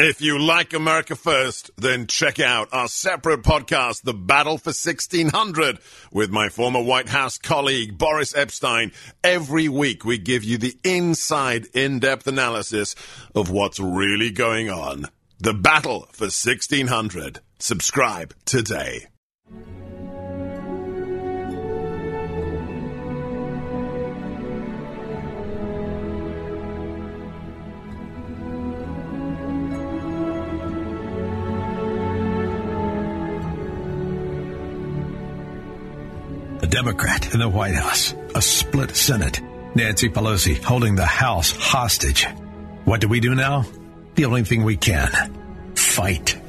If you like America First, then check out our separate podcast, The Battle for 1600, with my former White House colleague, Boris Epshteyn. Every week, we give you the inside, in-depth analysis of what's really going on. The Battle for 1600. Subscribe today. Democrat in the White House, a split Senate, Nancy Pelosi holding the House hostage. What do we do now? The only thing we can fight.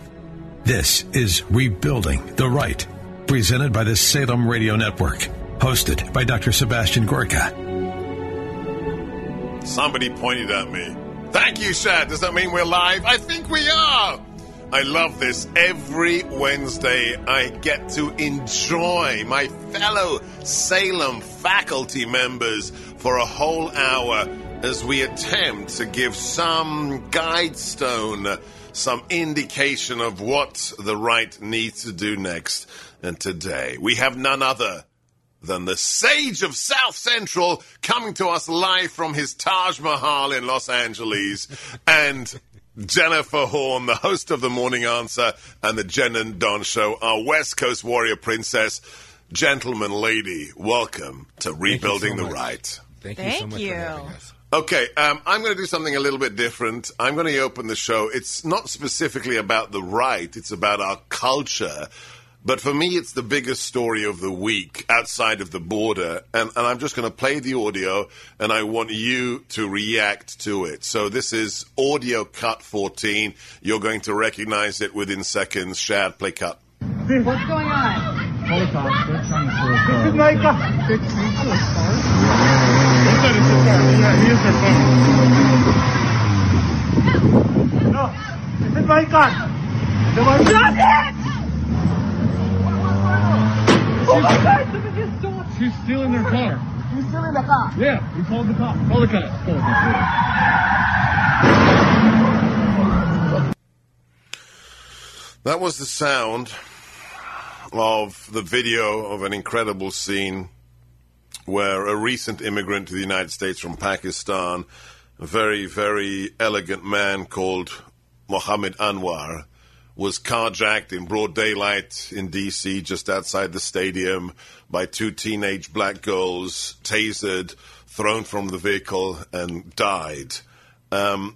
This is Rebuilding the Right, presented by the Salem Radio Network, hosted by Dr. Sebastian Gorka. Somebody pointed at me. Thank you, Shad. Does that mean we're live? I think we are. I love this. Every Wednesday, I get to enjoy my fellow Salem faculty members for a whole hour as we attempt to give some guidestone, some indication of what the right needs to do next. And today, we have none other than the sage of South Central coming to us live from his Taj Mahal in Los Angeles. And Jennifer Horn, the host of The Morning Answer and the Jen and Don Show, our West Coast warrior princess. Gentleman, lady, welcome to Rebuilding so the much. Right. Thank, you so much you. for having us. Okay, um, I'm going to do something a little bit different. I'm going to open the show. It's not specifically about the right, it's about our culture. But for me, it's the biggest story of the week outside of the border. And, and I'm just going to play the audio and I want you to react to it. So this is audio cut 14. You're going to recognize it within seconds. Shad, play cut. What's going on? Holocaust, they're trying to car. This is my car. They're trying a car? They said it's a car. Yeah, here's their car. No, this is my car. The one Stop it! Oh my god, somebody just stole She's stealing their car. He's stealing the car. Yeah, we called the cop. Call the cops. Call the cops. That was the sound of the video of an incredible scene where a recent immigrant to the United States from Pakistan, a very, very elegant man called Mohammed Anwar, was carjacked in broad daylight in D.C., just outside the stadium, by two teenage black girls, tasered, thrown from the vehicle, and died. Um,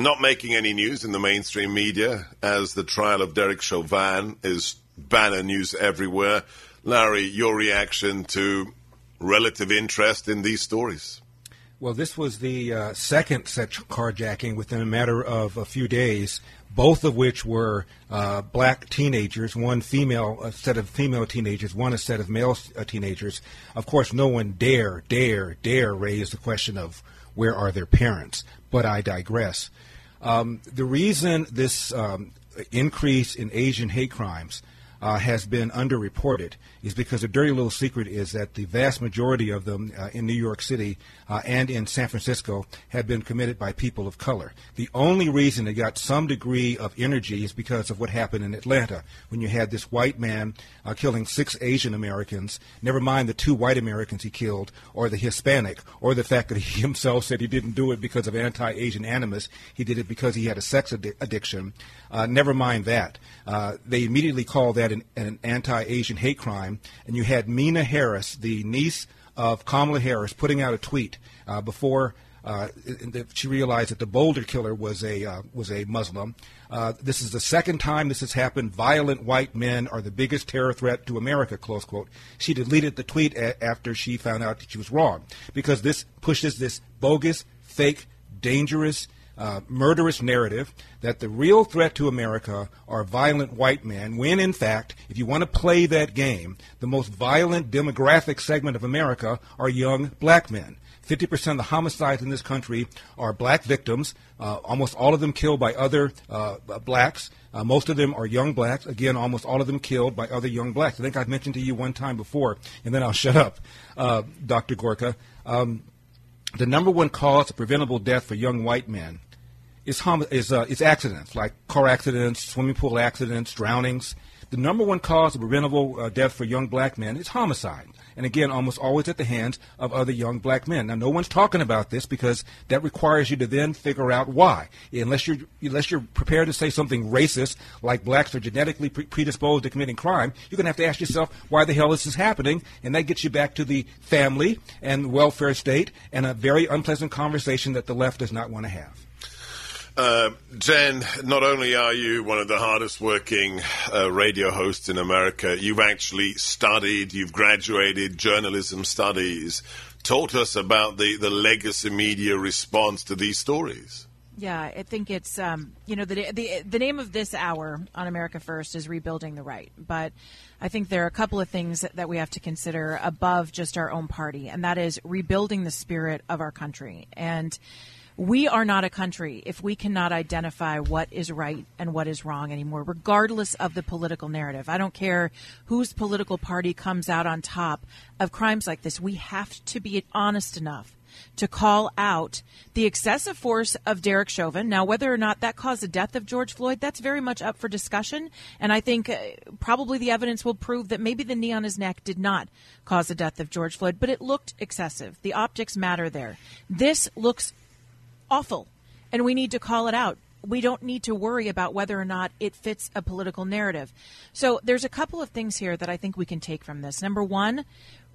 not making any news in the mainstream media as the trial of Derek Chauvin is banner news everywhere. Larry, your reaction to relative interest in these stories? Well, this was the uh, second such carjacking within a matter of a few days, both of which were uh, black teenagers, one female, a set of female teenagers, one a set of male uh, teenagers. Of course, no one dare, dare, dare raise the question of where are their parents, but I digress. Um, the reason this um, increase in Asian hate crimes uh, has been underreported is because the dirty little secret is that the vast majority of them uh, in New York City uh, and in San Francisco have been committed by people of color. The only reason it got some degree of energy is because of what happened in Atlanta when you had this white man uh, killing six Asian Americans, never mind the two white Americans he killed, or the Hispanic, or the fact that he himself said he didn't do it because of anti Asian animus, he did it because he had a sex addi- addiction. Uh, never mind that. Uh, they immediately called that an, an anti Asian hate crime, and you had Meena Harris, the niece of Kamala Harris, putting out a tweet uh, before. Uh, she realized that the Boulder killer was a uh, was a Muslim. Uh, this is the second time this has happened. Violent white men are the biggest terror threat to America. Close quote. She deleted the tweet a- after she found out that she was wrong because this pushes this bogus, fake, dangerous, uh, murderous narrative that the real threat to America are violent white men, when in fact, if you want to play that game, the most violent demographic segment of America are young black men. 50% of the homicides in this country are black victims, uh, almost all of them killed by other uh, blacks. Uh, most of them are young blacks. Again, almost all of them killed by other young blacks. I think I've mentioned to you one time before, and then I'll shut up, uh, Dr. Gorka. Um, the number one cause of preventable death for young white men is, hom- is, uh, is accidents, like car accidents, swimming pool accidents, drownings. The number one cause of preventable uh, death for young black men is homicide and again, almost always at the hands of other young black men. Now, no one's talking about this because that requires you to then figure out why. Unless you're unless you're prepared to say something racist, like blacks are genetically pre- predisposed to committing crime, you're going to have to ask yourself why the hell this is happening, and that gets you back to the family and welfare state and a very unpleasant conversation that the left does not want to have. Uh, Jen, not only are you one of the hardest working uh, radio hosts in America, you've actually studied, you've graduated journalism studies. Talk to us about the, the legacy media response to these stories. Yeah, I think it's um, you know the, the the name of this hour on America First is rebuilding the right, but I think there are a couple of things that, that we have to consider above just our own party, and that is rebuilding the spirit of our country and we are not a country if we cannot identify what is right and what is wrong anymore, regardless of the political narrative. I don't care whose political party comes out on top of crimes like this. We have to be honest enough to call out the excessive force of Derek Chauvin. Now, whether or not that caused the death of George Floyd, that's very much up for discussion. And I think uh, probably the evidence will prove that maybe the knee on his neck did not cause the death of George Floyd, but it looked excessive. The optics matter there. This looks awful, and we need to call it out. We don't need to worry about whether or not it fits a political narrative. So there's a couple of things here that I think we can take from this. Number one,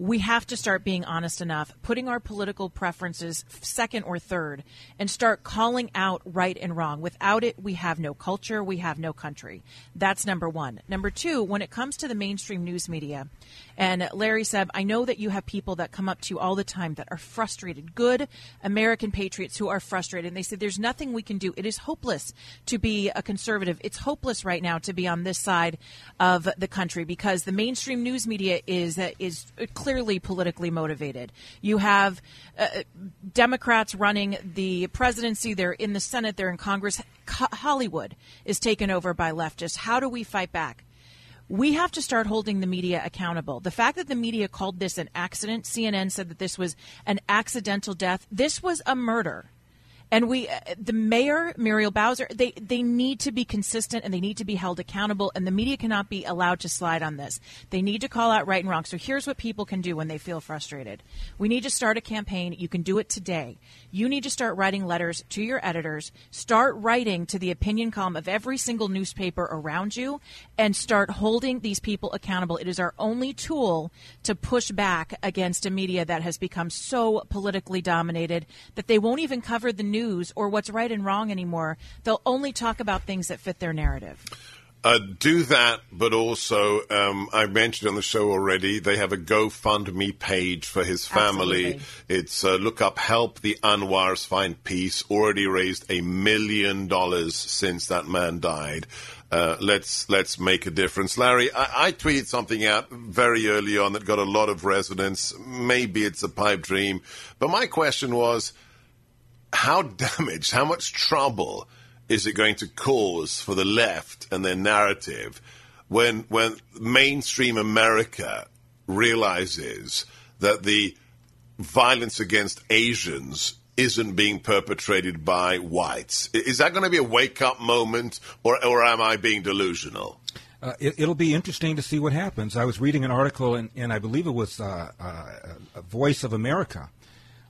we have to start being honest enough, putting our political preferences second or third, and start calling out right and wrong. Without it, we have no culture, we have no country. That's number one. Number two, when it comes to the mainstream news media, and Larry said, I know that you have people that come up to you all the time that are frustrated, good American patriots who are frustrated. And they say, There's nothing we can do. It is hopeless to be a conservative. It's hopeless right now to be on this side of the country because the mainstream news media is, uh, is clearly politically motivated. You have uh, Democrats running the presidency, they're in the Senate, they're in Congress. Hollywood is taken over by leftists. How do we fight back? we have to start holding the media accountable. The fact that the media called this an accident, CNN said that this was an accidental death, this was a murder. And we, uh, the mayor, Muriel Bowser, they, they need to be consistent and they need to be held accountable, and the media cannot be allowed to slide on this. They need to call out right and wrong. So here's what people can do when they feel frustrated. We need to start a campaign. You can do it today. You need to start writing letters to your editors, start writing to the opinion column of every single newspaper around you, and start holding these people accountable. It is our only tool to push back against a media that has become so politically dominated that they won't even cover the news news or what's right and wrong anymore. They'll only talk about things that fit their narrative. Uh, do that, but also, um, I mentioned on the show already, they have a GoFundMe page for his family. Absolutely. It's uh, look up Help the Anwars Find Peace. Already raised a million dollars since that man died. Uh, let's let's make a difference. Larry, I, I, tweeted something out very early on that got a lot of resonance. Maybe it's a pipe dream, but my question was how damaged, how much trouble is it going to cause for the left and their narrative when when mainstream America realizes that the violence against Asians isn't being perpetrated by whites? Is that going to be a wake up moment, or, or am I being delusional? Uh, it, will be interesting to see what happens. I was reading an article, and I believe it was uh, uh, Voice of America,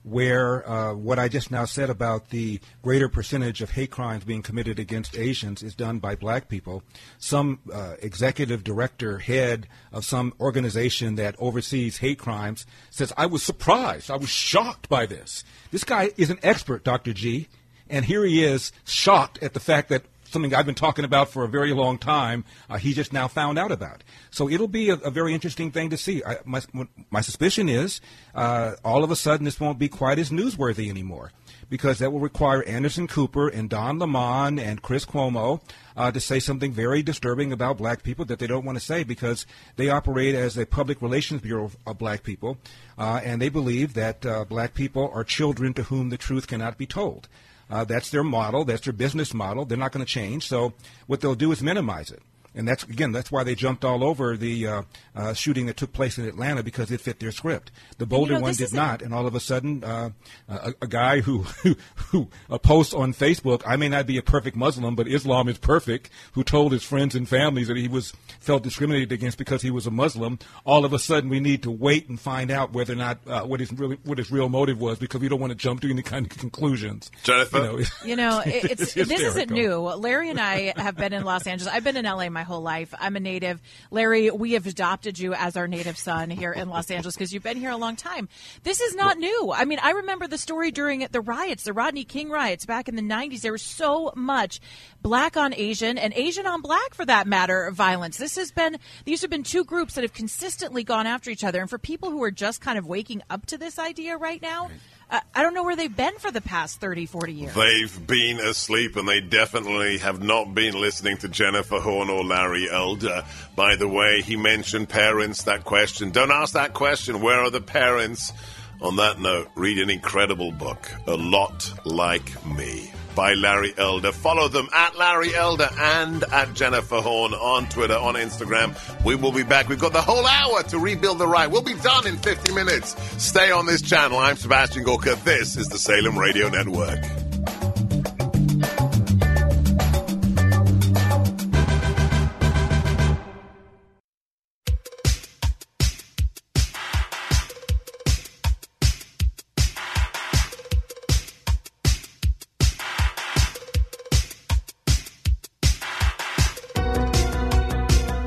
where uh, what I just now said about the greater percentage of hate crimes being committed against Asians is done by black people. Some uh, executive director, head of some organization that oversees hate crimes says, I was surprised. I was shocked by this. This guy is an expert, Dr. G. And here he is, shocked at the fact that something I've been talking about for a very long time. Uh, he just now found out about. So it'll be a, a very interesting thing to see. I, my, my suspicion is uh, all of a sudden this won't be quite as newsworthy anymore because that will require Anderson Cooper and Don Lemon and Chris Cuomo uh, to say something very disturbing about black people that they don't want to say because they operate as a public relations bureau of black people, uh, and they believe that uh, black people are children to whom the truth cannot be told. Uh, that's their model. That's their business model. They're not going to change. So what they'll do is minimize it. And that's again, that's why they jumped all over the uh, uh, shooting that took place in Atlanta because it fit their script. The Boulder you know, one did isn't- and all of a sudden, uh, a, a guy who who, who uh, posts on Facebook, "I may not be a perfect Muslim, but Islam is perfect," who told his friends and families that he was felt discriminated against because he was a Muslim. All of a sudden, we need to wait and find out whether or not uh, what his really what his real motive was because we don't want to jump to any kind of conclusions. Jennifer? You know, You know, it's, It's this isn't new. Larry and I have been in Los Angeles. I've been in LA my whole life. I'm a native. Larry, we have adopted you as our native son here in Los Angeles because you've been here a long time. This is not new. I mean, I remember the story during the riots, the Rodney King riots back in the 90s. There was so much black on Asian and Asian on black, for that matter, violence. This has been, these have been two groups that have consistently gone after each other. And for people who are just kind of waking up to this idea right now, I don't know where they've been for the past 30, 40 years. They've been asleep and they definitely have not been listening to Jennifer Horn or Larry Elder. By the way, he mentioned parents, that question. Don't ask that question. Where are the parents? On that note, read an incredible book, A Lot Like Me, by Larry Elder. Follow them at Larry Elder and at Jennifer Horn on Twitter, on Instagram. We will be back. We've got the whole hour to rebuild the right. We'll be done in 50 minutes. Stay on this channel. I'm Sebastian Gorka. This is the Salem Radio Network.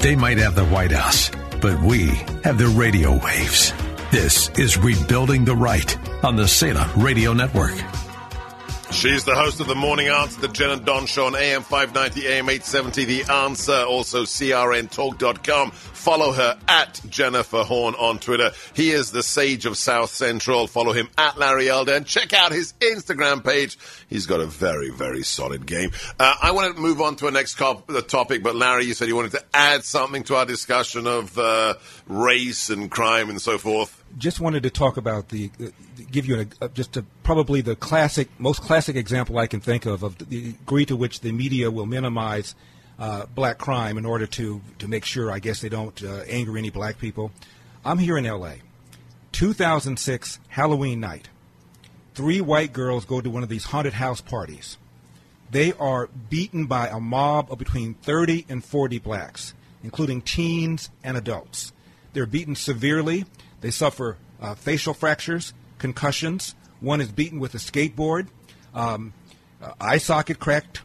They might have the White House, but we have the radio waves. This is Rebuilding the Right on the Salem Radio Network. She's the host of the Morning Answer, the Jen and Don Show on AM 590, AM 870, The Answer, also CRNTalk.com. Follow her at Jennifer Horn on Twitter. He is the sage of South Central. Follow him at Larry Elder and check out his Instagram page. He's got a very, very solid game. Uh, I want to move on to a next cop- the topic, but Larry, you said you wanted to add something to our discussion of uh, race and crime and so forth. just wanted to talk about the uh, give you a, uh, just a, probably the classic most classic example I can think of of the degree to which the media will minimize uh, black crime in order to to make sure I guess they don't uh, anger any black people. I'm here in L.A. 2006 Halloween night. Three white girls go to one of these haunted house parties. They are beaten by a mob of between 30 and 40 blacks, including teens and adults. They're beaten severely. They suffer uh, facial fractures, concussions. One is beaten with a skateboard, um, eye socket cracked.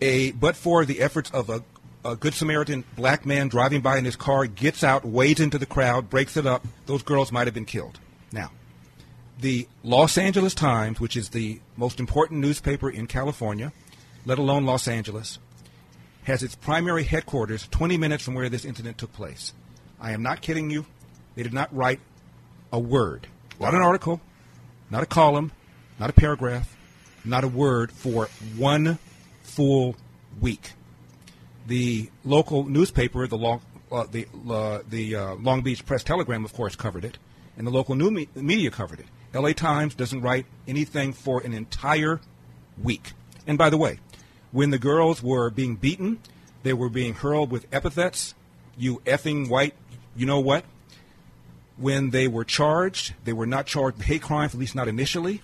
A but for the efforts of a, a good Samaritan black man driving by in his car, gets out, wades into the crowd, breaks it up. Those girls might have been killed. Now, the Los Angeles Times, which is the most important newspaper in California, let alone Los Angeles, has its primary headquarters 20 minutes from where this incident took place. I am not kidding you. They did not write a word. Not an article, not a column, not a paragraph, not a word for one full week. The local newspaper, the Long, uh, the, uh, the uh, Long Beach Press Telegram, of course, covered it, and the local new me- media covered it. LA Times doesn't write anything for an entire week. And by the way, when the girls were being beaten, they were being hurled with epithets, you effing white, you know what? When they were charged, they were not charged with hate crimes, at least not initially.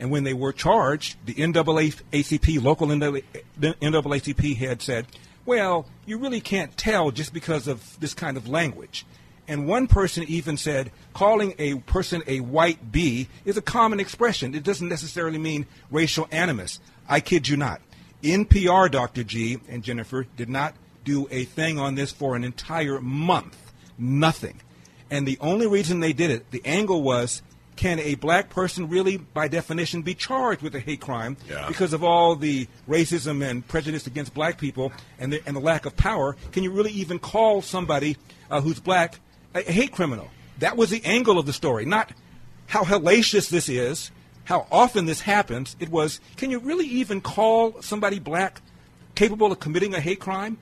And when they were charged, the NAACP, local NAACP had said, well, you really can't tell just because of this kind of language. And one person even said, calling a person a white bee is a common expression. It doesn't necessarily mean racial animus. I kid you not. NPR, Dr. G and Jennifer, did not do a thing on this for an entire month. Nothing. And the only reason they did it, the angle was, can a black person really, by definition, be charged with a hate crime Yeah. because of all the racism and prejudice against black people and the, and the lack of power? Can you really even call somebody uh, who's black a, a hate criminal? That was the angle of the story, not how hellacious this is, how often this happens, it was, can you really even call somebody black capable of committing a hate crime?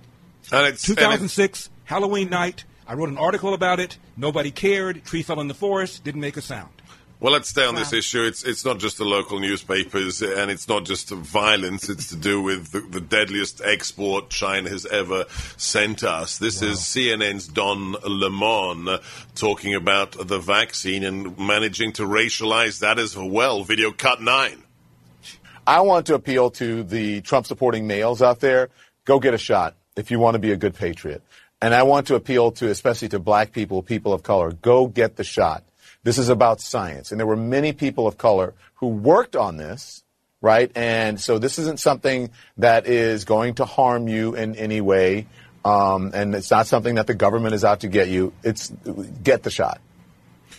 And it's and 2006, Halloween night. I wrote an article about it. Nobody cared. Tree fell in the forest. Didn't make a sound. Well, let's stay on this issue. It's it's not just the local newspapers, and it's not just violence. It's to do with the, the deadliest export China has ever sent us. This is CNN's Don Lemon talking about the vaccine and managing to racialize that as well. Video cut nine. I want to appeal to the Trump supporting males out there. Go get a shot if you want to be a good patriot. And I want to appeal to, especially to black people, people of color. Go get the shot. This is about science. And there were many people of color who worked on this, right? And so this isn't something that is going to harm you in any way. Um, and it's not something that the government is out to get you. It's get the shot.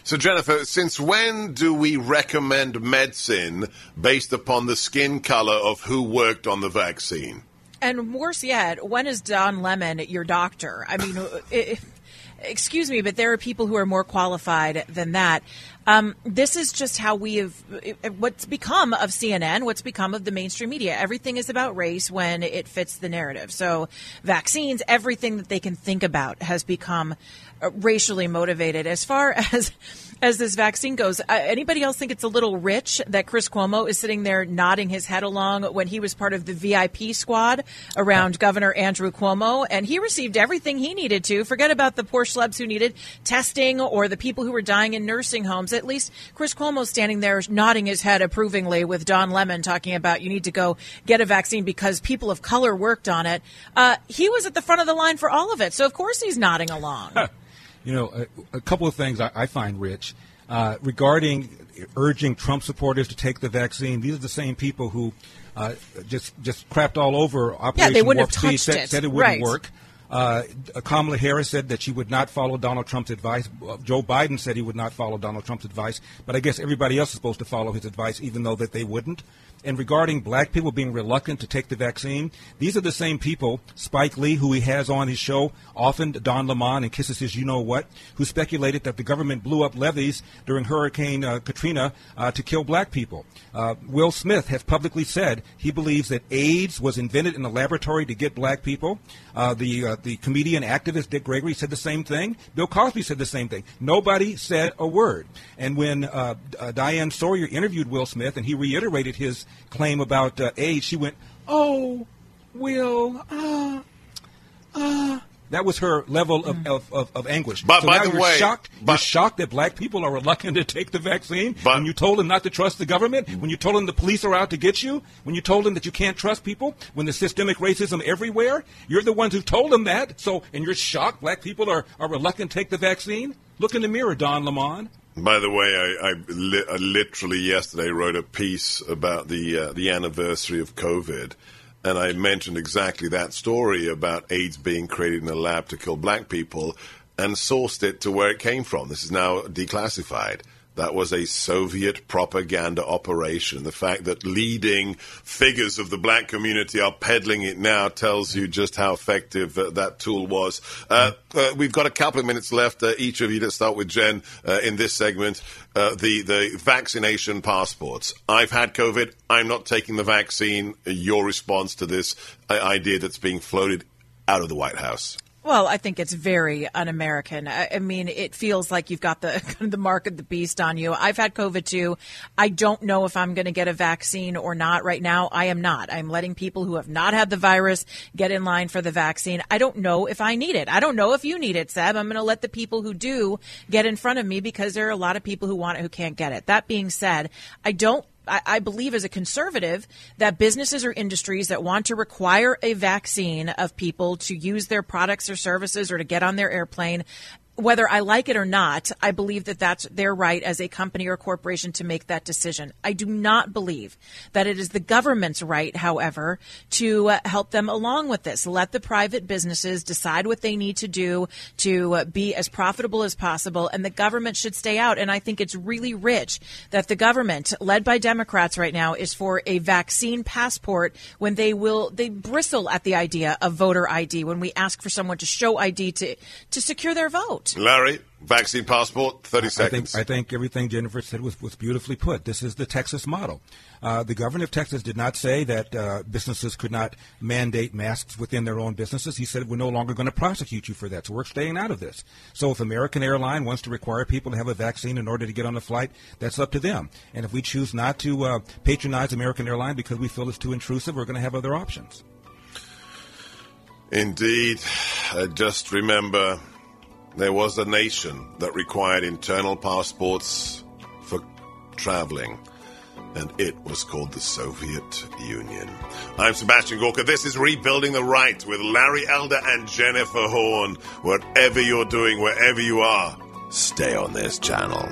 So, Jennifer, since when do we recommend medicine based upon the skin color of who worked on the vaccine? And worse yet, when is Don Lemon your doctor? I mean, it, excuse me, but there are people who are more qualified than that. Um, this is just how we have what's become of CNN, what's become of the mainstream media. Everything is about race when it fits the narrative. So, vaccines, everything that they can think about has become uh, racially motivated. As far as as this vaccine goes. Uh, anybody else think it's a little rich that Chris Cuomo is sitting there nodding his head along when he was part of the VIP squad around Governor Andrew Cuomo, and he received everything he needed to. Forget about the poor schlubs who needed testing or the people who were dying in nursing homes. At least Chris Cuomo standing there nodding his head approvingly with Don Lemon talking about you need to go get a vaccine because people of color worked on it. Uh, he was at the front of the line for all of it, so of course he's nodding along. You know, a, a couple of things I, I find rich uh, regarding urging Trump supporters to take the vaccine. These are the same people who uh, just just crapped all over Operation yeah, they wouldn't Warp have touched Speed, said, it. said it wouldn't Right. work. Uh, Kamala Harris said that she would not follow Donald Trump's advice. Uh, Joe Biden said he would not follow Donald Trump's advice, but I guess everybody else is supposed to follow his advice, even though that they wouldn't. And regarding black people being reluctant to take the vaccine, these are the same people, Spike Lee, who he has on his show, often Don Lemon and Kisses His You Know What, who speculated that the government blew up levees during Hurricane uh, Katrina uh, to kill black people. Uh, Will Smith has publicly said he believes that AIDS was invented in a laboratory to get black people. Uh, the uh, the comedian activist Dick Gregory said the same thing. Bill Cosby said the same thing. Nobody said a word. And when uh, uh, Diane Sawyer interviewed Will Smith and he reiterated his claim about uh, AIDS, she went, "Oh, Will, ah, ah." That was her level of, of, of, of anguish. But so by now the you're way- shocked. but- you're shocked that black people are reluctant to take the vaccine. But- when you told them not to trust the government, when you told them the police are out to get you, when you told them that you can't trust people, when there's systemic racism everywhere, you're the ones who told them that. So, and you're shocked black people are, are reluctant to take the vaccine. Look in the mirror, Don Lemon. By the way, I, I, li- I literally yesterday wrote a piece about the uh, the anniversary of COVID, and I mentioned exactly that story about AIDS being created in a lab to kill black people, and sourced it to where it came from. This is now declassified. That was a Soviet propaganda operation. The fact that leading figures of the black community are peddling it now tells you just how effective uh, that tool was. Uh, uh, we've got a couple of minutes left, uh, each of you. Let's start with Jen uh, in this segment. Uh, the the vaccination passports. I've had COVID. I'm not taking the vaccine. Your response to this idea that's being floated out of the White House? Well, I think it's very un-American. I, I mean, it feels like you've got the the mark of the beast on you. I've had COVID too. I don't know if I'm going to get a vaccine or not. Right now, I am not. I'm letting people who have not had the virus get in line for the vaccine. I don't know if I need it. I don't know if you need it, Seb. I'm going to let the people who do get in front of me because there are a lot of people who want it who can't get it. That being said, I don't I, believe as a conservative that businesses or industries that want to require a vaccine of people to use their products or services or to get on their airplane whether I like it or not, I believe that that's their right as a company or corporation to make that decision. I do not believe that it is the government's right, however, to uh, help them along with this. Let the private businesses decide what they need to do to uh, be as profitable as possible, and the government should stay out. And I think it's really rich that the government, led by Democrats right now, is for a vaccine passport when they will they bristle at the idea of voter ID when we ask for someone to show ID to to secure their vote. It. Larry, vaccine passport, 30 I seconds. think, I think everything Jennifer said was, was beautifully put. This is the Texas model. Uh, the governor of Texas did not say that uh, businesses could not mandate masks within their own businesses. He said we're no longer going to prosecute you for that, so we're staying out of this. So if American Airline wants to require people to have a vaccine in order to get on a flight, that's up to them. And if we choose not to uh, patronize American Airline because we feel it's too intrusive, we're going to have other options. Indeed. Uh, just remember, there was a nation that required internal passports for traveling, and it was called the Soviet Union. I'm Sebastian Gorka. This is Rebuilding the Right with Larry Elder and Jennifer Horn. Whatever you're doing, wherever you are, stay on this channel.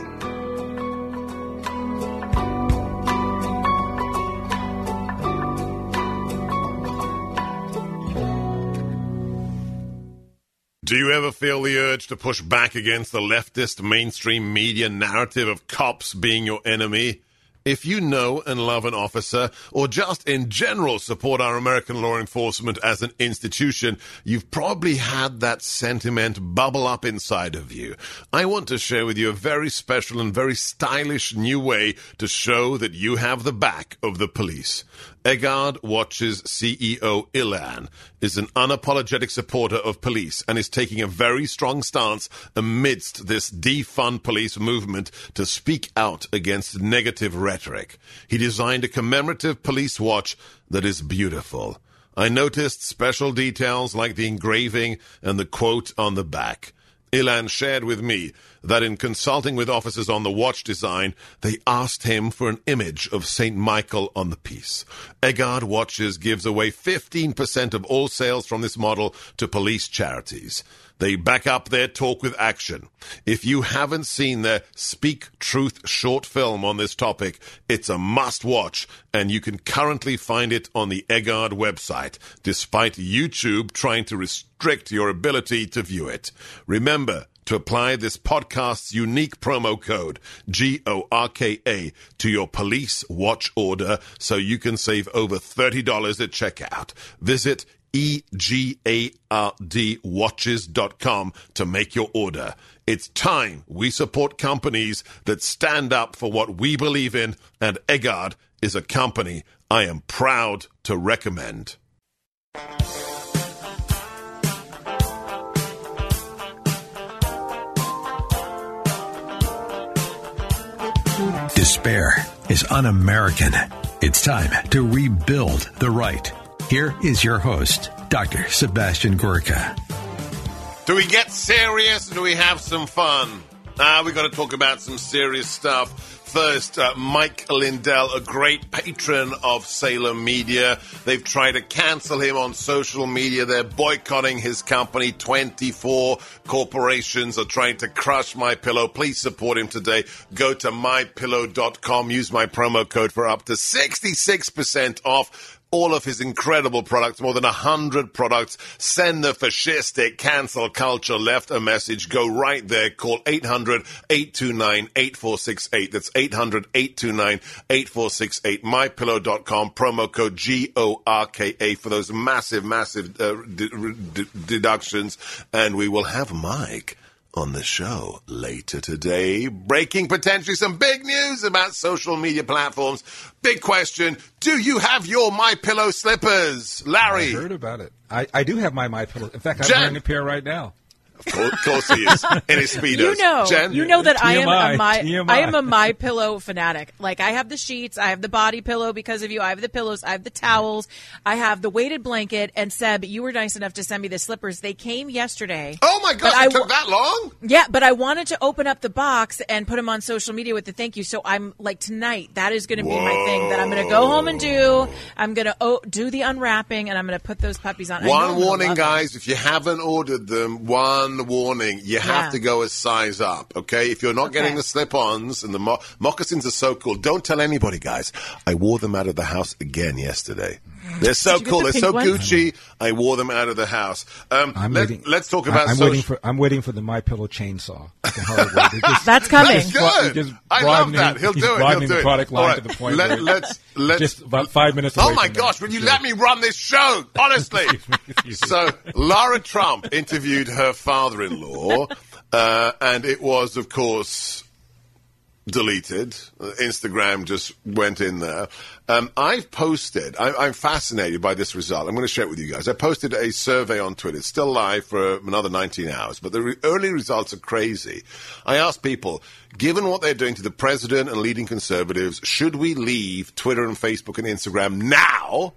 Do you ever feel the urge to push back against the leftist mainstream media narrative of cops being your enemy? If you know and love an officer, or just in general support our American law enforcement as an institution, you've probably had that sentiment bubble up inside of you. I want to share with you a very special and very stylish new way to show that you have the back of the police. Egard Watch's CEO Ilan is an unapologetic supporter of police and is taking a very strong stance amidst this defund police movement to speak out against negative rhetoric. He designed a commemorative police watch that is beautiful. I noticed special details like the engraving and the quote on the back. Ilan shared with me that in consulting with officers on the watch design, they asked him for an image of St. Michael on the piece. Egard Watches gives away 15% of all sales from this model to police charities. They back up their talk with action. If you haven't seen their Speak Truth short film on this topic, it's a must watch, and you can currently find it on the Egard website, despite YouTube trying to restrict your ability to view it. Remember, to apply this podcast's unique promo code, G O R K A, to your police watch order so you can save over $30 at checkout. Visit EGARDwatches.com to make your order. It's time we support companies that stand up for what we believe in, and Egard is a company I am proud to recommend. Despair is un American. It's time to rebuild the right. Here is your host, Dr. Sebastian Gorka. Do we get serious or do we have some fun? Ah, we got to talk about some serious stuff. First, uh, Mike Lindell, a great patron of Salem Media. They've tried to cancel him on social media. They're boycotting his company. 24 corporations are trying to crush My Pillow. Please support him today. Go to mypillow.com. Use my promo code for up to 66% off all of his incredible products, more than a hundred products. Send the fascistic cancel culture left a message. Go right there. Call 800-829-8468. That's 800-829-8468. MyPillow.com. Promo code G-O-R-K-A for those massive, massive uh, d- d- deductions. And we will have Mike on the show later today. Breaking potentially some big news about social media platforms. Big question: Do you have your My Pillow slippers, Larry? I heard about it. I, I do have my my pillow. In fact, I'm Jen. wearing a pair right now. Of course, he is in his speedos. You know, Jen? you know that I am a my TMI. I am a my pillow fanatic. Like I have the sheets, I have the body pillow because of you. I have the pillows, I have the towels, I have the weighted blanket. And Seb, you were nice enough to send me the slippers. They came yesterday. Oh my gosh, But I it took that long? Yeah, but I wanted to open up the box and put them on social media with the thank you. So I'm like tonight, that is going to be my thing that I'm going to go home and do. I'm going to oh, do the unwrapping and I'm going to put those puppies on. I know I'm One warning, love them. guys. If you haven't ordered them, one warning. You have Yeah. to go a size up, okay? If you're not getting the slip-ons and the mo- moccasins are so cool, don't tell anybody, guys. I wore them out of the house again yesterday. They're so Did you get cool. the They're so pink ones? Gucci. I wore them out of the house. Um, I'm let, waiting. Let's talk about I'm social- waiting for. I'm waiting for the my pillow chainsaw. at the Hollywood. They just- That's coming. That's good. Just I love that. He'll do it. He'll broadening do the it. product line All to the point Let, where let's let's just about five minutes. Oh my from that, gosh, will you sure. let me run this show? Honestly. so, Laura Trump interviewed her father in law Uh, and it was, of course, deleted. Instagram just went in there. Um, I've posted, I, am fascinated by this result. I'm going to share it with you guys. I posted a survey on Twitter. It's still live for another 19 hours, but the re- early results are crazy. I asked people, given what they're doing to the president and leading conservatives, should we leave Twitter and Facebook and Instagram now?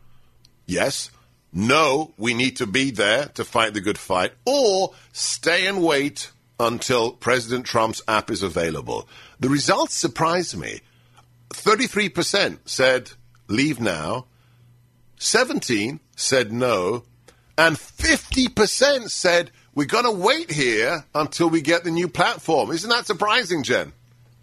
Yes. No, we need to be there to fight the good fight, or stay and wait until President Trump's app is available. The results surprised me. 33% said leave now, 17 said no, and 50% said we're going to wait here until we get the new platform. Isn't that surprising, Jen?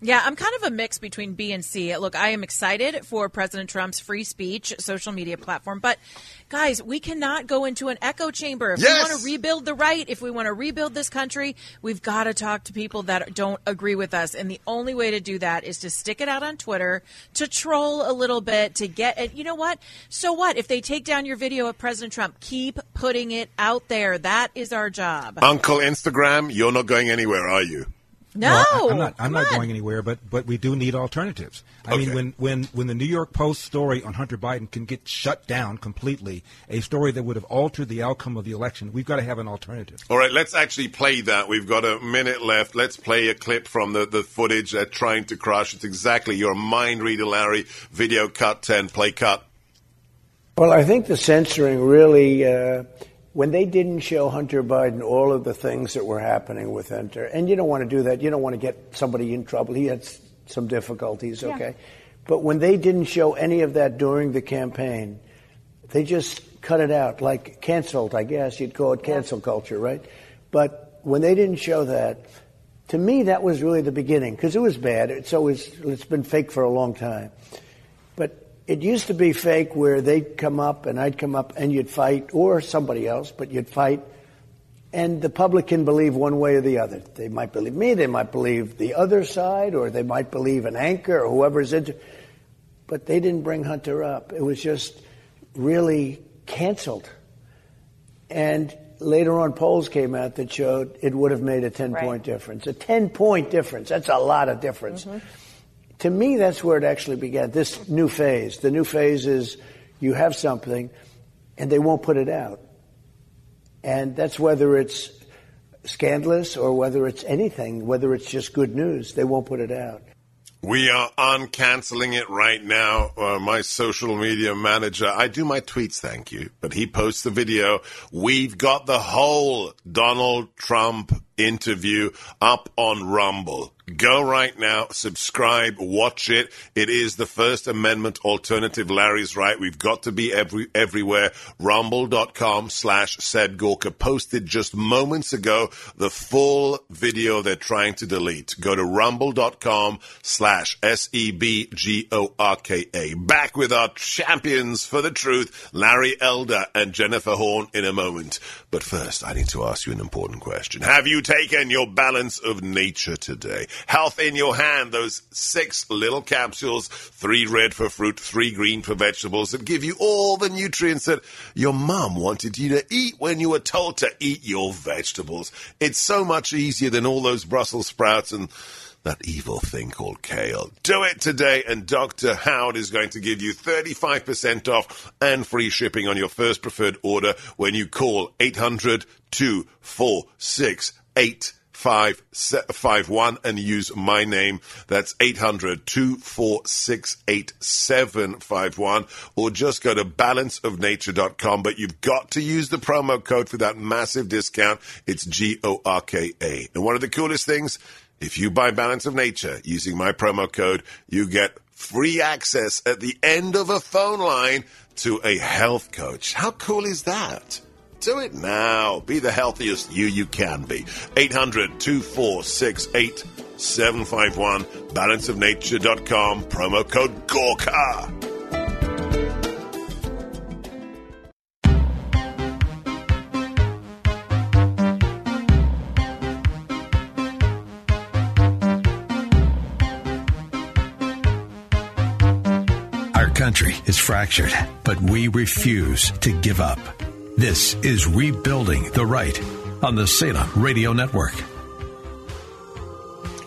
Yeah, I'm kind of a mix between B and C. Look, I am excited for President Trump's free speech social media platform, but guys, we cannot go into an echo chamber. If yes. we want to rebuild the right, if we want to rebuild this country, we've got to talk to people that don't agree with us. And the only way to do that is to stick it out on Twitter, to troll a little bit, to get it. You know what? So what? If they take down your video of President Trump, keep putting it out there. That is our job. Uncle Instagram, you're not going anywhere, are you? No, well, I, am not. I'm not going anywhere. But but we do need alternatives. I okay. mean, when when when the New York Post story on Hunter Biden can get shut down completely, a story that would have altered the outcome of the election, we've got to have an alternative. All right, let's actually play that. We've got a minute left. Let's play a clip from the the footage they're trying to crush. It's exactly your mind reader, Larry. Video cut ten. Play cut. Well, I think the censoring really. Uh, when they didn't show Hunter Biden all of the things that were happening with Hunter, and you don't want to do that. You don't want to get somebody in trouble. He had some difficulties, okay? Yeah. But when they didn't show any of that during the campaign, they just cut it out, like canceled, I guess you'd call it cancel culture, right? But when they didn't show that, to me, that was really the beginning because it was bad. It's always it's been fake for a long time. It used to be fake where they'd come up and I'd come up and you'd fight, or somebody else, but you'd fight. And the public can believe one way or the other. They might believe me, they might believe the other side, or they might believe an anchor or whoever's into. But they didn't bring Hunter up. It was just really canceled. And later on, polls came out that showed it would have made a 10 right. point difference. A 10 point difference. That's a lot of difference. Mm-hmm to me, that's where it actually began. This new phase. The new phase is you have something and they won't put it out. And that's whether it's scandalous or whether it's anything, whether it's just good news, they won't put it out. We are uncanceling it right now. Uh, my social media manager, I do my tweets, thank you, but he posts the video. We've got the whole Donald Trump interview up on Rumble. Go right now, subscribe, watch it. It is the First Amendment alternative. Larry's right. We've got to be every, everywhere. Rumble.com slash Seb Gorka posted just moments ago the full video they're trying to delete. Go to rumble.com slash S-E-B-G-O-R-K-A. Back with our champions for the truth, Larry Elder and Jennifer Horn in a moment. But first, I need to ask you an important question. Have you taken your balance of nature today? Health in your hand, those six little capsules, three red for fruit, three green for vegetables that give you all the nutrients that your mum wanted you to eat when you were told to eat your vegetables. It's so much easier than all those Brussels sprouts and that evil thing called kale. Do it today, and Dr. Howard is going to give you 35% off and free shipping on your first preferred order when you call 800 246 five five one and use my name. That's 800-246-8751 or just go to balanceofnature.com. But you've got to use the promo code for that massive discount. It's G-O-R-K-A. And one of the coolest things, if you buy Balance of Nature using my promo code, you get free access at the end of a phone line to a health coach. How cool is that? Do it now. Be the healthiest you you can be. 800 246 8751. Balanceofnature.com. Promo code GORKA. Our country is fractured, but we refuse to give up. This is Rebuilding the Right on the Salem Radio Network.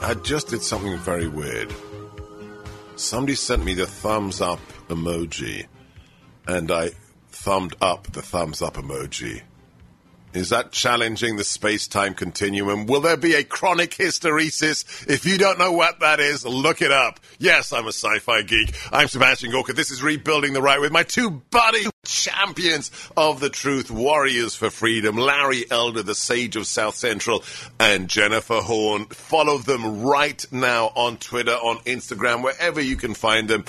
I just did something very weird. Somebody sent me the thumbs up emoji, and I thumbed up the thumbs up emoji. Is that challenging the space time continuum? Will there be a chronic hysteresis? If you don't know what that is, look it up. Yes, I'm a sci fi geek. I'm Sebastian Gorka. This is Rebuilding the Right with my two buddy champions of the truth, warriors for freedom, Larry Elder, the sage of South Central, and Jennifer Horn. Follow them right now on Twitter, on Instagram, wherever you can find them.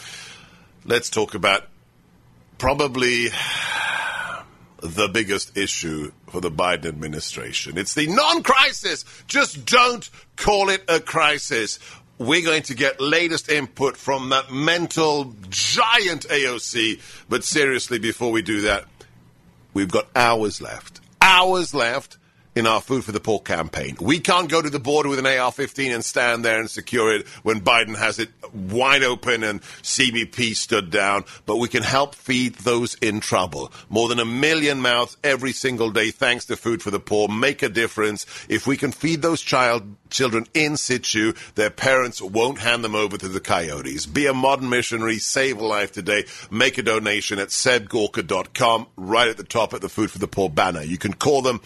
Let's talk about probably the biggest issue for the Biden administration. It's the non crisis. Just don't call it a crisis. We're going to get latest input from that mental giant AOC. But seriously, before we do that, we've got hours left. Hours left in our Food for the Poor campaign. We can't go to the border with an AR 15 and stand there and secure it when Biden has it wide open and CBP stood down, but we can help feed those in trouble. More than a million mouths every single day, thanks to Food for the Poor, make a difference. If we can feed those child children in situ, their parents won't hand them over to the coyotes. Be a modern missionary, save a life today. Make a donation at sebgorka.com, right at the top at the Food for the Poor banner. You can call them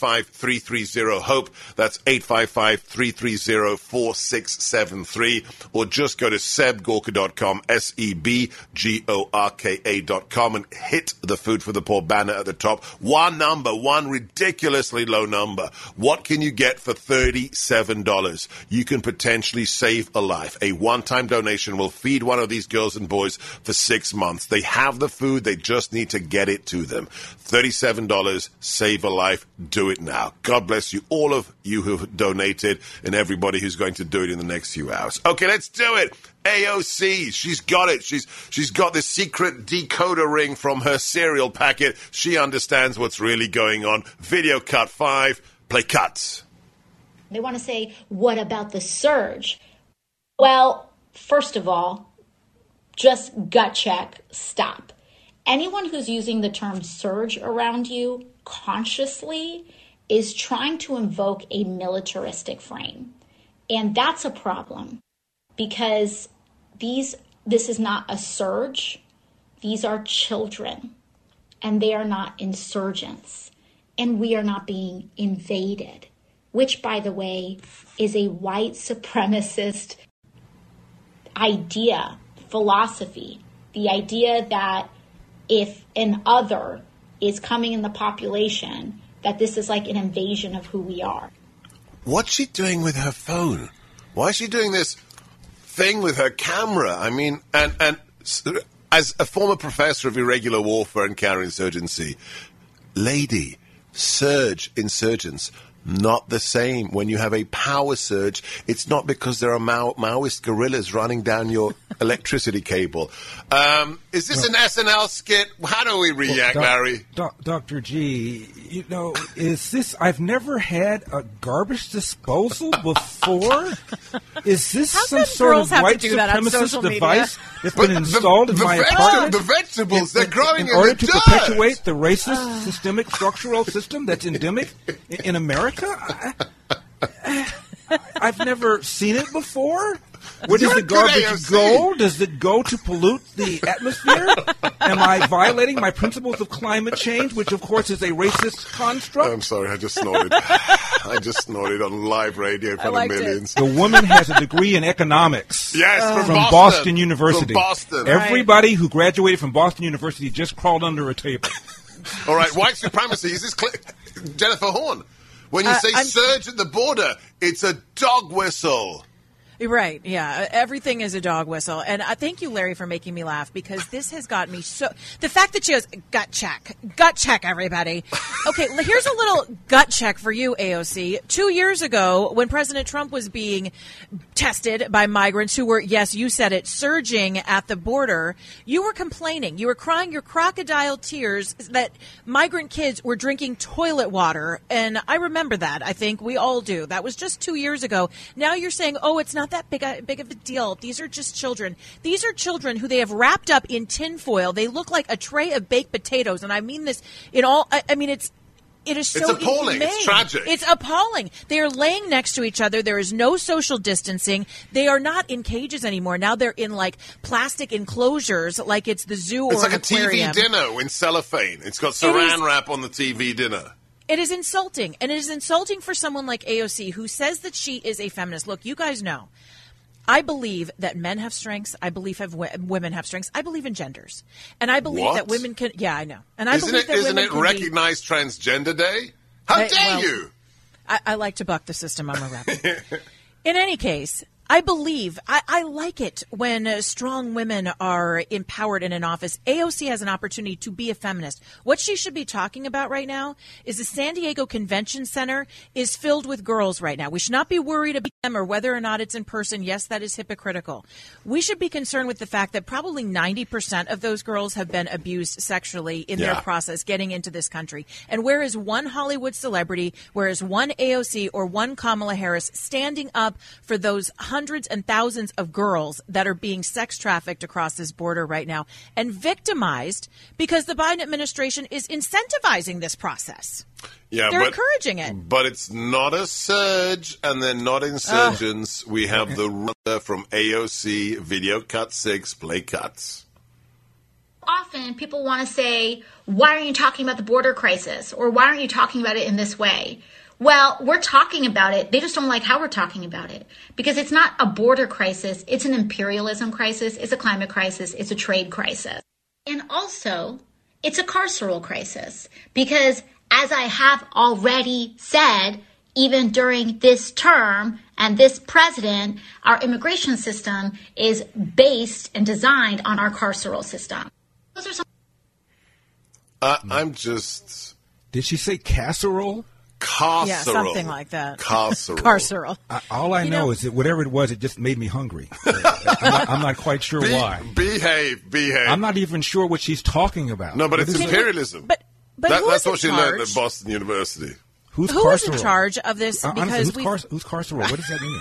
855-330-HOPE. That's 855-330-4673. Or just go to sebgorka.com, S-E-B-G-O-R-K-A.com and hit the Food for the Poor banner at the top. One number, one ridiculously low number. What can you get for 37 dollars? You can potentially save a life. A one-time donation will feed one of these girls and boys for six months. They have the food, they just need to get it to them. $37, save a life, do it now. God bless you, all of you who have donated, and everybody who's going to do it in the next few hours. Okay, let's do it. AOC, she's got it. She's she's got this secret decoder ring from her cereal packet. She understands what's really going on. Video cut five, play cuts. They want to say, what about the surge? Well, first of all, just gut check, stop. Anyone who's using the term surge around you consciously is trying to invoke a militaristic frame. And that's a problem because these this is not a surge. These are children and they are not insurgents and we are not being invaded, which by the way is a white supremacist idea, philosophy. The idea that if an other is coming in the population, that this is like an invasion of who we are. What's she doing with her phone? Why is she doing this thing with her camera? I mean, and and as a former professor of irregular warfare and counterinsurgency, lady, surge insurgents. Not the same. When you have a power surge, it's not because there are Mao- Maoist guerrillas running down your electricity cable. Um, is this an SNL skit? How do we react, Doc- Larry? Doc- Dr. G, you know, is this? I've never had a garbage disposal before. Is this How some sort of white do that on supremacist social media? device that's But been the- installed in the my vegeta- apartment? the vegetables, they're growing in in order the to dirt. perpetuate the racist systemic structural system that's endemic in, in America. I, I've never seen it before. Where does You're the garbage go? Does it go to pollute the atmosphere? Am I violating my principles of climate change, which of course is a racist construct? I'm sorry, I just snorted. I just snorted on live radio in front of liked it. millions. the woman has a degree in economics. Yes, from, From Boston. Boston, University. From Boston. Right. Everybody who graduated from Boston University just crawled under a table. All right, white supremacy. Is this clear? Jennifer Horn? When you Uh, say I'm- surge at the border, it's a dog whistle. Right. Yeah. Everything is a dog whistle. And I thank you, Larry, for making me laugh because this has got me so. The fact that she goes, gut check, gut check, everybody. Okay, here's a little gut check for you, AOC. Two years ago, when President Trump was being tested by migrants who were, yes, you said it, surging at the border, you were complaining. You were crying your crocodile tears that migrant kids were drinking toilet water. And I remember that. I think we all do. That was just two years ago. Now you're saying, oh, it's not that big, a, big of a deal. These are just children. These are children who they have wrapped up in tinfoil. They look like a tray of baked potatoes. And I mean this in all, I, I mean, it's, it is so It's appalling. It's tragic. It's appalling. They are laying next to each other. There is no social distancing. They are not in cages anymore. Now they're in like plastic enclosures, like it's the zoo It's or like a TV dinner in cellophane. It's got saran wrap on the TV dinner. It is insulting, and it is insulting for someone like AOC who says that she is a feminist. Look, you guys know. I believe that men have strengths. I believe have w- women have strengths. I believe in genders, and I believe What? that women can. Yeah, I know, and I isn't believe it, that isn't women it can be- recognized Transgender Day? How Hey, dare well- you? I, I like to buck the system. I'm a rebel. In any case, I believe I, I like it when uh, strong women are empowered in an office. AOC has an opportunity to be a feminist. What she should be talking about right now is the San Diego Convention Center is filled with girls right now. We should not be worried about them or whether or not it's in person. Yes, that is hypocritical. We should be concerned with the fact that probably 90% of those girls have been abused sexually in their process getting into this country. And where is one Hollywood celebrity, where is one AOC or one Kamala Harris standing up for those hundreds and thousands of girls that are being sex trafficked across this border right now and victimized because the Biden administration is incentivizing this process? Yeah, They're but, encouraging it. But it's not a surge, and they're not insurgents. we have the runner from AOC Video Cut 6 Play Cuts. often people want to say, why aren't you talking about the border crisis? Or why aren't you talking about it in this way? Well, we're talking about it. They just don't like how we're talking about it because it's not a border crisis. It's an imperialism crisis. It's a climate crisis. It's a trade crisis. And also, it's a carceral crisis because as I have already said, even during this term and this president, our immigration system is based and designed on our carceral system. Those are some Uh, I'm just. Did she say casserole? Carceral. Yeah, something like that. Carceral. Carceral. I, all I You know, know- is that whatever it was, it just made me hungry. I'm, not, I'm not quite sure Be- why. Behave, behave. I'm not even sure what she's talking about. no, but What it's is it? imperialism. But but That- who that's is in what she learned at Boston University. Who's Who is in charge of this? Uh, honestly, Because who's, we car- who's carceral? What does that mean?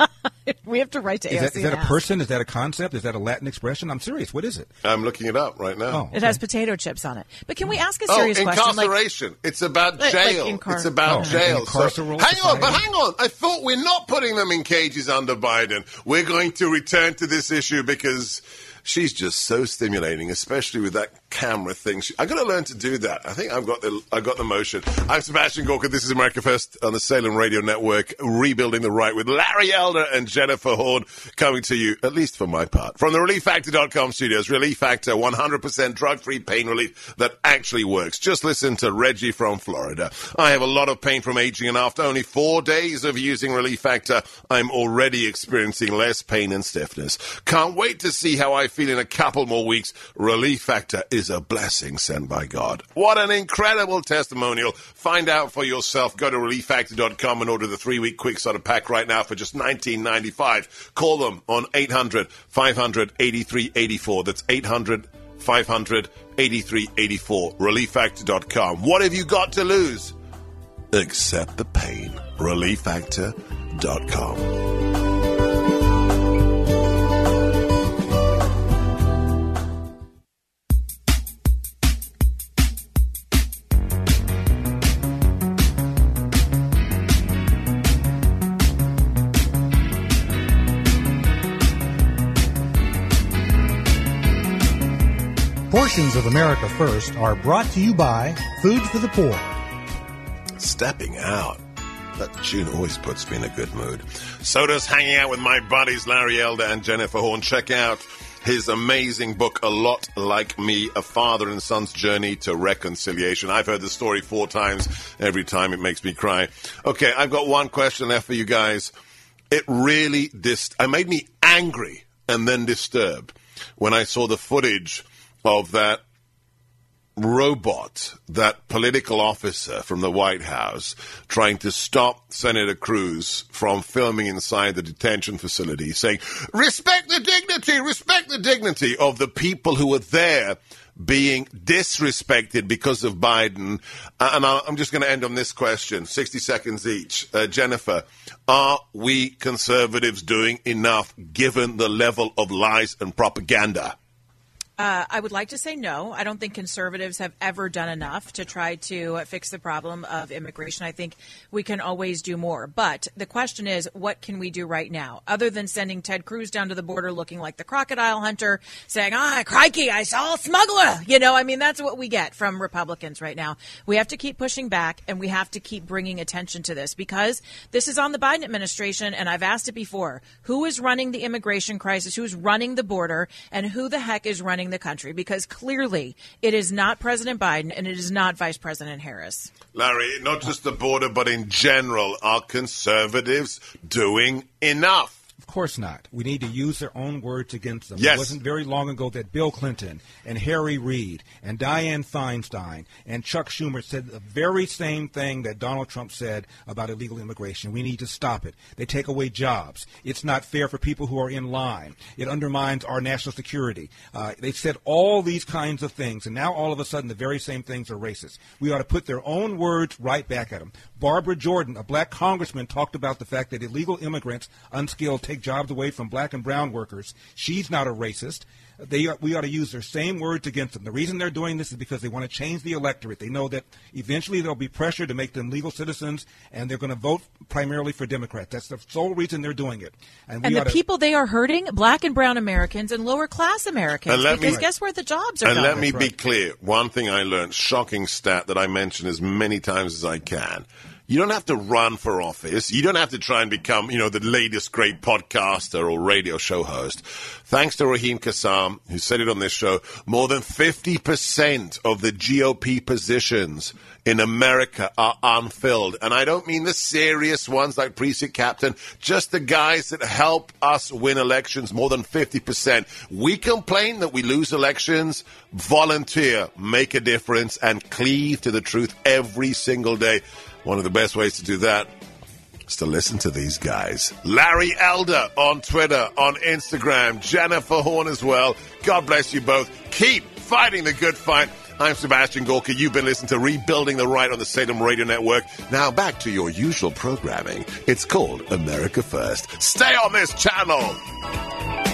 we have to write to Is AOC that, is that a ask. person? Is that a concept? Is that a Latin expression? I'm serious. What is it? I'm looking it up right now. Oh. It has potato chips on it. But can we ask a Oh, serious question? Like, incarceration. it's about Like- like jail. incar- it's about Oh, jail. So- hang on, but hang on. I thought we're not putting them in cages under Biden. We're going to return to this issue because she's just so stimulating, especially with that camera thing. She, I got to learn to do that. I think I've got the I got the motion. I'm Sebastian Gorka. This is America First on the Salem Radio Network, rebuilding the right with Larry Elder and Jennifer Horn coming to you, at least for my part, from the ReliefFactor.com studios. Relief Factor, 100% drug-free pain relief that actually works. Just listen to Reggie from Florida. I have a lot of pain from aging, and after only four days of using Relief Factor, I'm already experiencing less pain and stiffness. Can't wait to see how I feel in a couple more weeks. Relief Factor is a blessing sent by God. What an incredible testimonial. Find out for yourself. Go to relieffactor.com and order the three-week quick starter pack right now for just $19.95. Call them on 800 500 8384. That's 800 500 8384. Relieffactor.com. What have you got to lose? Accept the pain. Relieffactor.com. Portions of America First are brought to you by Food for the Poor. Stepping out. That tune always puts me in a good mood. So does hanging out with my buddies Larry Elder and Jennifer Horn. Check out his amazing book, A Lot Like Me, A Father and Son's Journey to Reconciliation. I've heard the story four times. Every time it makes me cry. Okay, I've got one question left for you guys. It really dist- I made me angry and then disturbed when I saw the footage of that robot, that political officer from the White House, trying to stop Senator Cruz from filming inside the detention facility, saying, respect the dignity, respect the dignity of the people who were there being disrespected because of Biden. Uh, and I'm just going to end on this question 60 seconds each. Uh, Jennifer, are we conservatives doing enough given the level of lies and propaganda? Uh, I would like to say no. I don't think conservatives have ever done enough to try to fix the problem of immigration. I think we can always do more. But the question is, what can we do right now? Other than sending Ted Cruz down to the border looking like the crocodile hunter, saying, ah, crikey, I saw a smuggler. You know, I mean, that's what we get from Republicans right now. We have to keep pushing back and we have to keep bringing attention to this because this is on the Biden administration. And I've asked it before who is running the immigration crisis? Who's running the border? And who the heck is running the country? Because clearly it is not President Biden and it is not Vice President Harris. Larry, not just the border, but in general, are conservatives doing enough? Of course not. We need to use their own words against them. Yes. It wasn't very long ago that Bill Clinton and Harry Reid and Dianne Feinstein and Chuck Schumer said the very same thing that Donald Trump said about illegal immigration. We need to stop it. They take away jobs. It's not fair for people who are in line. It undermines our national security. Uh, they've said all these kinds of things, and now all of a sudden the very same things are racist. We ought to put their own words right back at them. Barbara Jordan, a black congressman, talked about the fact that illegal immigrants, unskilled, take jobs away from black and brown workers. She's not a racist. They, we ought to use their same words against them. The reason they're doing this is because they want to change the electorate. They know that eventually there'll be pressure to make them legal citizens, and they're going to vote primarily for Democrats. That's the sole reason they're doing it. And, we the to- people they are hurting, black and brown Americans and lower class Americans. And let me- because guess where the jobs are And going? let me be clear. One thing I learned, shocking stat that I mention as many times as I can. You don't have to run for office. You don't have to try and become, you know, the latest great podcaster or radio show host. Thanks to Raheem Kassam, who said it on this show, more than 50% of the GOP positions in America are unfilled. And I don't mean the serious ones like precinct captain, just the guys that help us win elections, more than 50%. We complain that we lose elections. Volunteer, make a difference, and cleave to the truth every single day. One of the best ways to do that is to listen to these guys. Larry Elder on Twitter, on Instagram, Jennifer Horn as well. God bless you both. Keep fighting the good fight. I'm Sebastian Gorka. You've been listening to Rebuilding the Right on the Salem Radio Network. Now back to your usual programming. It's called America First. Stay on this channel.